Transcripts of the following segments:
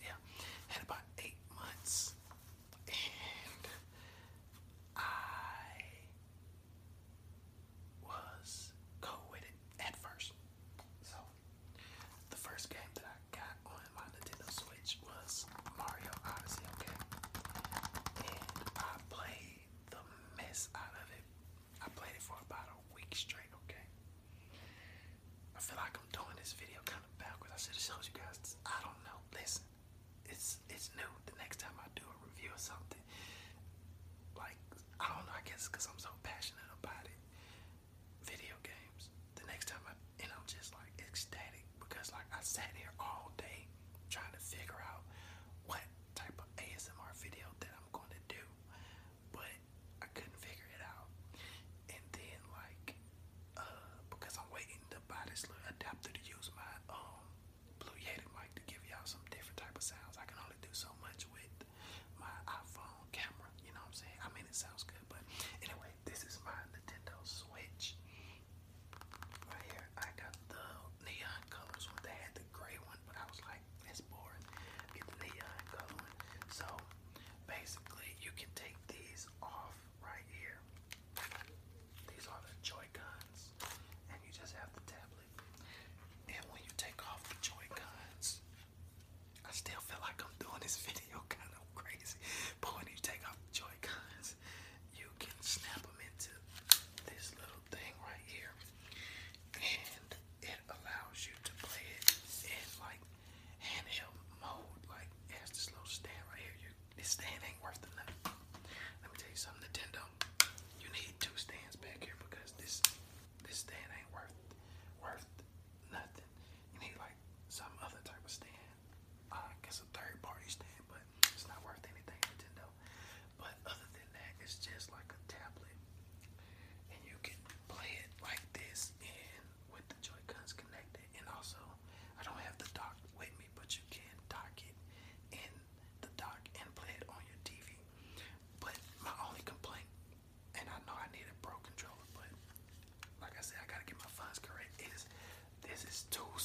Yeah. because I'm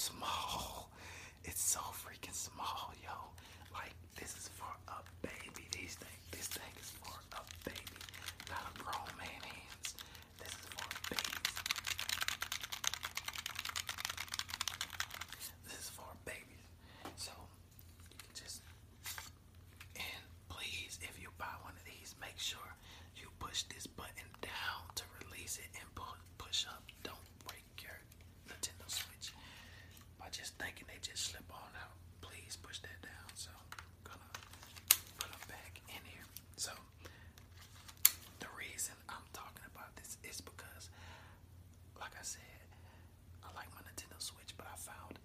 怎么 slip on out. Please push that down. So I'm gonna put them back in here. So the reason I'm talking about this is because, like I said, I like my Nintendo Switch, but I found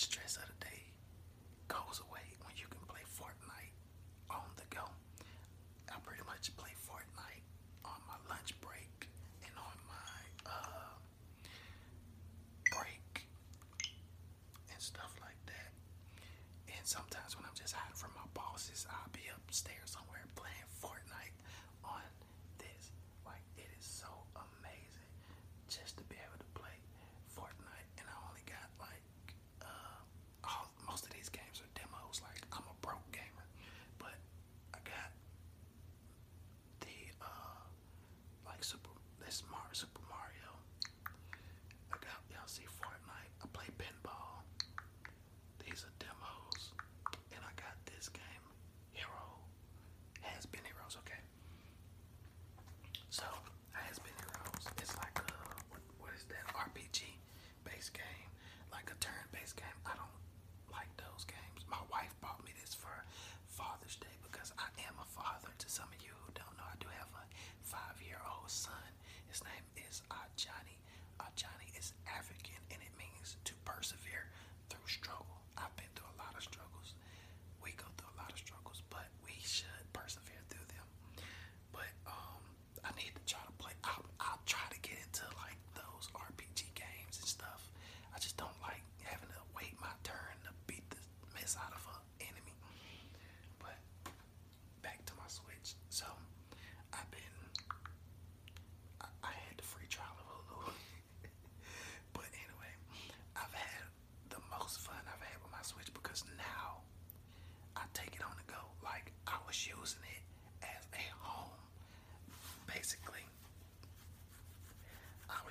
stress of the day goes away when you can play Fortnite on the go. I pretty much play Fortnite on my lunch break and on my uh, break and stuff like that. And sometimes when I'm just hiding from my bosses, I'll be upstairs somewhere playing Fortnite.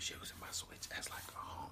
Using my Switch as like a home